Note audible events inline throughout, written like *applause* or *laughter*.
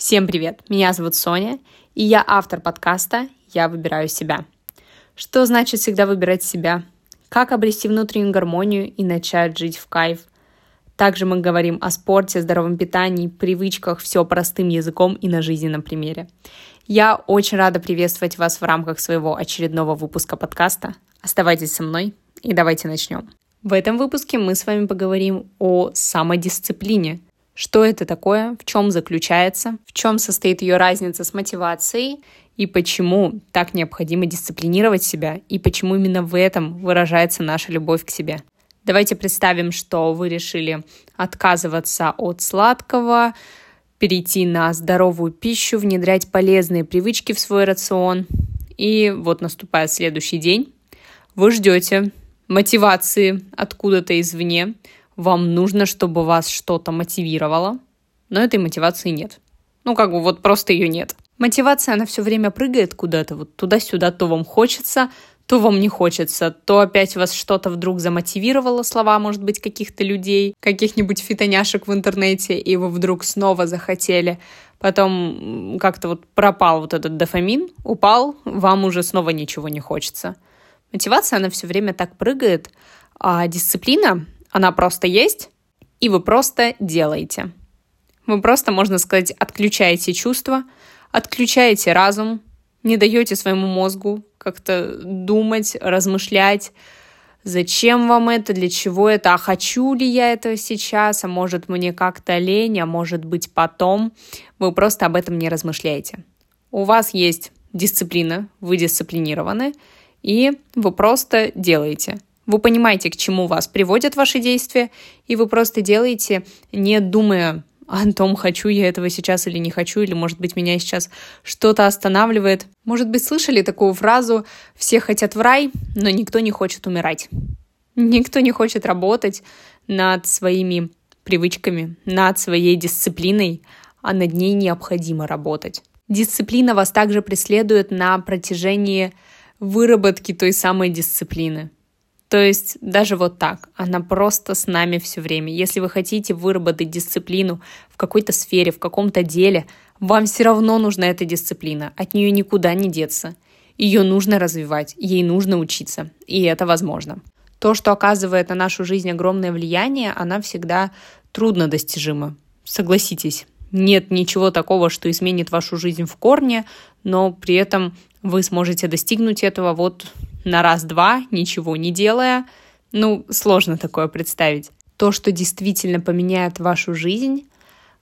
Всем привет! Меня зовут Соня, и я автор подкаста «Я выбираю себя». Что значит всегда выбирать себя? Как обрести внутреннюю гармонию и начать жить в кайф? Также мы говорим о спорте, здоровом питании, привычках, все простым языком и на жизненном примере. Я очень рада приветствовать вас в рамках своего очередного выпуска подкаста. Оставайтесь со мной и давайте начнем. В этом выпуске мы с вами поговорим о самодисциплине – что это такое, в чем заключается, в чем состоит ее разница с мотивацией и почему так необходимо дисциплинировать себя и почему именно в этом выражается наша любовь к себе. Давайте представим, что вы решили отказываться от сладкого, перейти на здоровую пищу, внедрять полезные привычки в свой рацион. И вот наступает следующий день. Вы ждете мотивации откуда-то извне, вам нужно, чтобы вас что-то мотивировало, но этой мотивации нет. Ну, как бы вот просто ее нет. Мотивация, она все время прыгает куда-то, вот туда-сюда, то вам хочется, то вам не хочется, то опять вас что-то вдруг замотивировало, слова, может быть, каких-то людей, каких-нибудь фитоняшек в интернете, и вы вдруг снова захотели. Потом как-то вот пропал вот этот дофамин, упал, вам уже снова ничего не хочется. Мотивация, она все время так прыгает, а дисциплина, она просто есть, и вы просто делаете. Вы просто, можно сказать, отключаете чувства, отключаете разум, не даете своему мозгу как-то думать, размышлять, зачем вам это, для чего это, а хочу ли я этого сейчас, а может мне как-то лень, а может быть потом. Вы просто об этом не размышляете. У вас есть дисциплина, вы дисциплинированы, и вы просто делаете – вы понимаете, к чему вас приводят ваши действия, и вы просто делаете, не думая о том, хочу я этого сейчас или не хочу, или, может быть, меня сейчас что-то останавливает. Может быть, слышали такую фразу «все хотят в рай, но никто не хочет умирать». Никто не хочет работать над своими привычками, над своей дисциплиной, а над ней необходимо работать. Дисциплина вас также преследует на протяжении выработки той самой дисциплины. То есть даже вот так, она просто с нами все время. Если вы хотите выработать дисциплину в какой-то сфере, в каком-то деле, вам все равно нужна эта дисциплина. От нее никуда не деться. Ее нужно развивать, ей нужно учиться, и это возможно. То, что оказывает на нашу жизнь огромное влияние, она всегда трудно достижима. Согласитесь, нет ничего такого, что изменит вашу жизнь в корне, но при этом вы сможете достигнуть этого вот на раз-два, ничего не делая. Ну, сложно такое представить. То, что действительно поменяет вашу жизнь,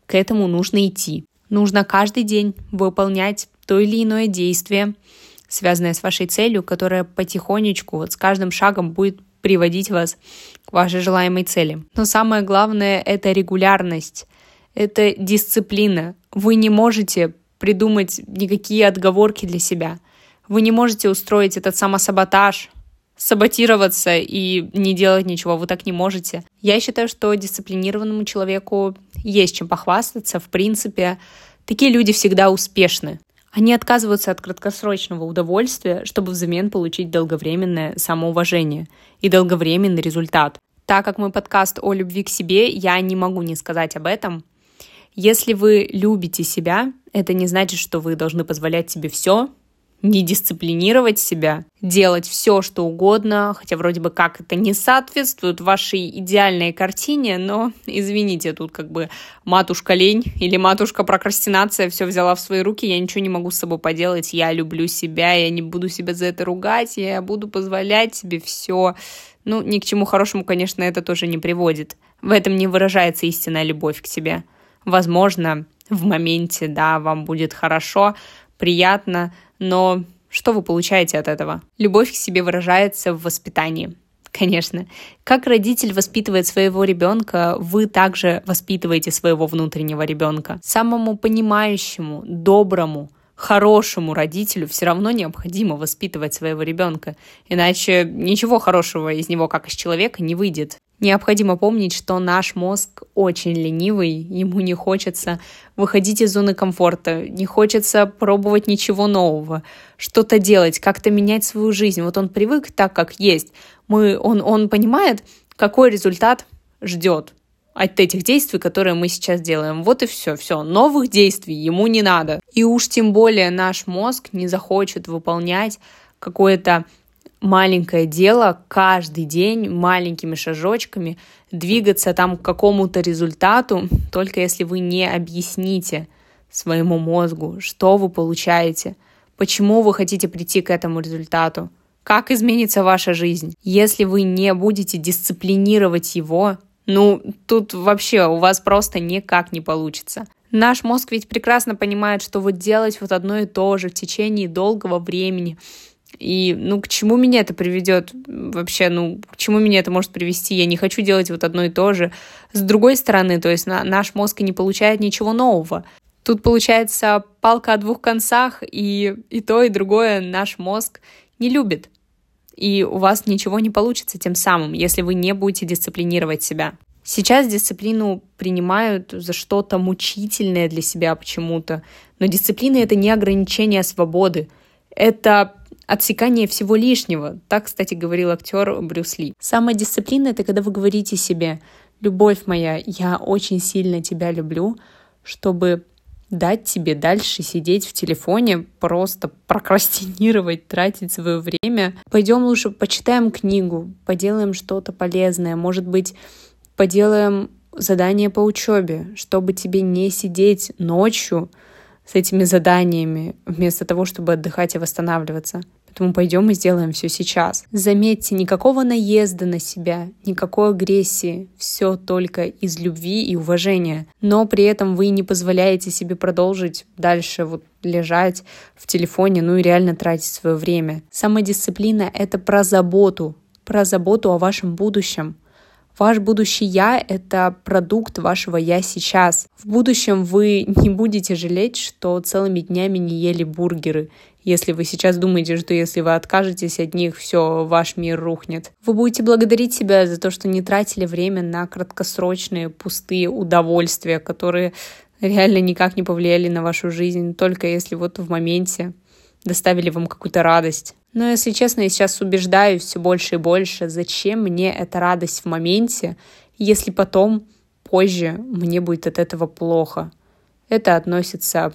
к этому нужно идти. Нужно каждый день выполнять то или иное действие, связанное с вашей целью, которое потихонечку, вот с каждым шагом будет приводить вас к вашей желаемой цели. Но самое главное — это регулярность, это дисциплина. Вы не можете придумать никакие отговорки для себя. Вы не можете устроить этот самосаботаж, саботироваться и не делать ничего, вы так не можете. Я считаю, что дисциплинированному человеку есть чем похвастаться. В принципе, такие люди всегда успешны. Они отказываются от краткосрочного удовольствия, чтобы взамен получить долговременное самоуважение и долговременный результат. Так как мой подкаст о любви к себе, я не могу не сказать об этом. Если вы любите себя, это не значит, что вы должны позволять себе все, не дисциплинировать себя, делать все, что угодно, хотя вроде бы как это не соответствует вашей идеальной картине, но, извините, тут как бы матушка лень или матушка прокрастинация все взяла в свои руки, я ничего не могу с собой поделать, я люблю себя, я не буду себя за это ругать, я буду позволять себе все. Ну, ни к чему хорошему, конечно, это тоже не приводит. В этом не выражается истинная любовь к себе. Возможно, в моменте, да, вам будет хорошо, приятно, но что вы получаете от этого? Любовь к себе выражается в воспитании. Конечно. Как родитель воспитывает своего ребенка, вы также воспитываете своего внутреннего ребенка. Самому понимающему, доброму, хорошему родителю все равно необходимо воспитывать своего ребенка, иначе ничего хорошего из него, как из человека, не выйдет. Необходимо помнить, что наш мозг очень ленивый, ему не хочется выходить из зоны комфорта, не хочется пробовать ничего нового, что-то делать, как-то менять свою жизнь. Вот он привык так, как есть. Мы, он, он понимает, какой результат ждет от этих действий, которые мы сейчас делаем. Вот и все, все. Новых действий ему не надо. И уж тем более наш мозг не захочет выполнять какое-то маленькое дело каждый день маленькими шажочками, двигаться там к какому-то результату, только если вы не объясните своему мозгу, что вы получаете, почему вы хотите прийти к этому результату, как изменится ваша жизнь. Если вы не будете дисциплинировать его, ну, тут вообще у вас просто никак не получится. Наш мозг ведь прекрасно понимает, что вот делать вот одно и то же в течение долгого времени, и, ну, к чему меня это приведет вообще, ну, к чему меня это может привести? Я не хочу делать вот одно и то же. С другой стороны, то есть на, наш мозг и не получает ничего нового. Тут получается палка о двух концах, и, и то, и другое наш мозг не любит. И у вас ничего не получится тем самым, если вы не будете дисциплинировать себя. Сейчас дисциплину принимают за что-то мучительное для себя почему-то. Но дисциплина — это не ограничение свободы. Это отсекание всего лишнего. Так, кстати, говорил актер Брюс Ли. Самодисциплина — это когда вы говорите себе «Любовь моя, я очень сильно тебя люблю», чтобы дать тебе дальше сидеть в телефоне, просто прокрастинировать, тратить свое время. Пойдем лучше почитаем книгу, поделаем что-то полезное, может быть, поделаем задание по учебе, чтобы тебе не сидеть ночью с этими заданиями, вместо того, чтобы отдыхать и восстанавливаться. Поэтому пойдем и сделаем все сейчас. Заметьте, никакого наезда на себя, никакой агрессии, все только из любви и уважения. Но при этом вы не позволяете себе продолжить дальше вот лежать в телефоне, ну и реально тратить свое время. Самодисциплина — это про заботу, про заботу о вашем будущем. Ваш будущий «я» — это продукт вашего «я» сейчас. В будущем вы не будете жалеть, что целыми днями не ели бургеры если вы сейчас думаете, что если вы откажетесь от них, все, ваш мир рухнет. Вы будете благодарить себя за то, что не тратили время на краткосрочные пустые удовольствия, которые реально никак не повлияли на вашу жизнь, только если вот в моменте доставили вам какую-то радость. Но, если честно, я сейчас убеждаюсь все больше и больше, зачем мне эта радость в моменте, если потом, позже, мне будет от этого плохо. Это относится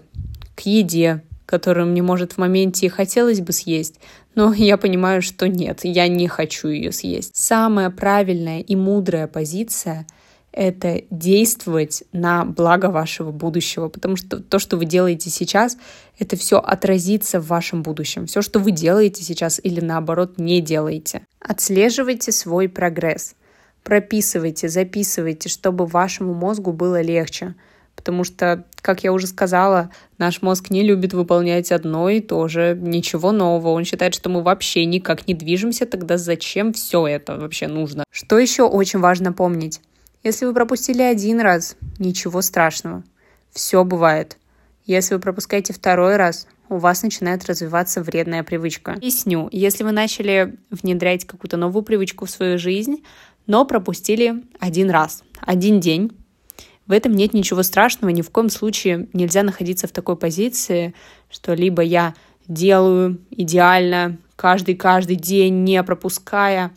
к еде, которую мне, может, в моменте и хотелось бы съесть, но *laughs* я понимаю, что нет, я не хочу ее съесть. Самая правильная и мудрая позиция — это действовать на благо вашего будущего, потому что то, что вы делаете сейчас, это все отразится в вашем будущем. Все, что вы делаете сейчас или наоборот не делаете. Отслеживайте свой прогресс. Прописывайте, записывайте, чтобы вашему мозгу было легче — Потому что, как я уже сказала, наш мозг не любит выполнять одно и то же, ничего нового. Он считает, что мы вообще никак не движемся, тогда зачем все это вообще нужно? Что еще очень важно помнить? Если вы пропустили один раз, ничего страшного. Все бывает. Если вы пропускаете второй раз, у вас начинает развиваться вредная привычка. Объясню. Если вы начали внедрять какую-то новую привычку в свою жизнь, но пропустили один раз, один день, в этом нет ничего страшного, ни в коем случае нельзя находиться в такой позиции, что либо я делаю идеально каждый-каждый день, не пропуская,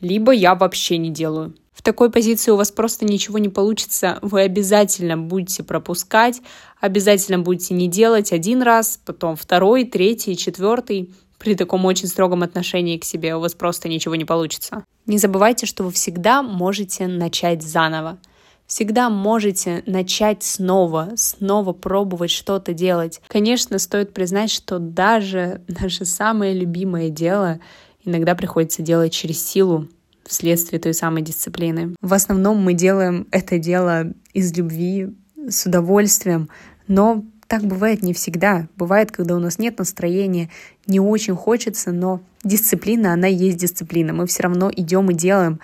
либо я вообще не делаю. В такой позиции у вас просто ничего не получится. Вы обязательно будете пропускать, обязательно будете не делать один раз, потом второй, третий, четвертый. При таком очень строгом отношении к себе у вас просто ничего не получится. Не забывайте, что вы всегда можете начать заново всегда можете начать снова, снова пробовать что-то делать. Конечно, стоит признать, что даже *laughs* наше самое любимое дело иногда приходится делать через силу, вследствие той самой дисциплины. В основном мы делаем это дело из любви, с удовольствием, но так бывает не всегда. Бывает, когда у нас нет настроения, не очень хочется, но дисциплина, она есть дисциплина. Мы все равно идем и делаем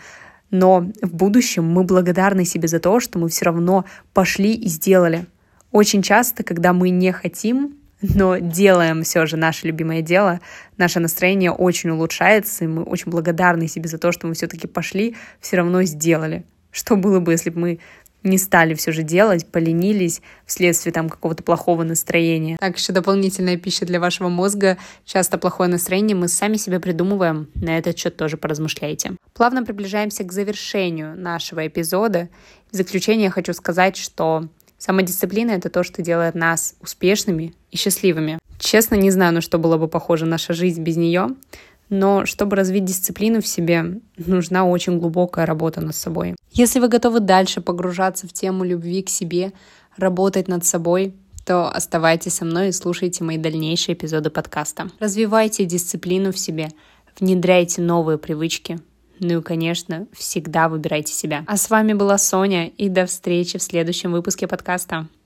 но в будущем мы благодарны себе за то, что мы все равно пошли и сделали. Очень часто, когда мы не хотим, но делаем все же наше любимое дело, наше настроение очень улучшается, и мы очень благодарны себе за то, что мы все-таки пошли, все равно сделали. Что было бы, если бы мы не стали все же делать, поленились вследствие там какого-то плохого настроения. Так, еще дополнительная пища для вашего мозга. Часто плохое настроение мы сами себе придумываем. На этот счет тоже поразмышляйте. Плавно приближаемся к завершению нашего эпизода. В заключение хочу сказать, что самодисциплина — это то, что делает нас успешными и счастливыми. Честно, не знаю, на что было бы похожа наша жизнь без нее, но чтобы развить дисциплину в себе, нужна очень глубокая работа над собой. Если вы готовы дальше погружаться в тему любви к себе, работать над собой, то оставайтесь со мной и слушайте мои дальнейшие эпизоды подкаста. Развивайте дисциплину в себе, внедряйте новые привычки. Ну и, конечно, всегда выбирайте себя. А с вами была Соня, и до встречи в следующем выпуске подкаста.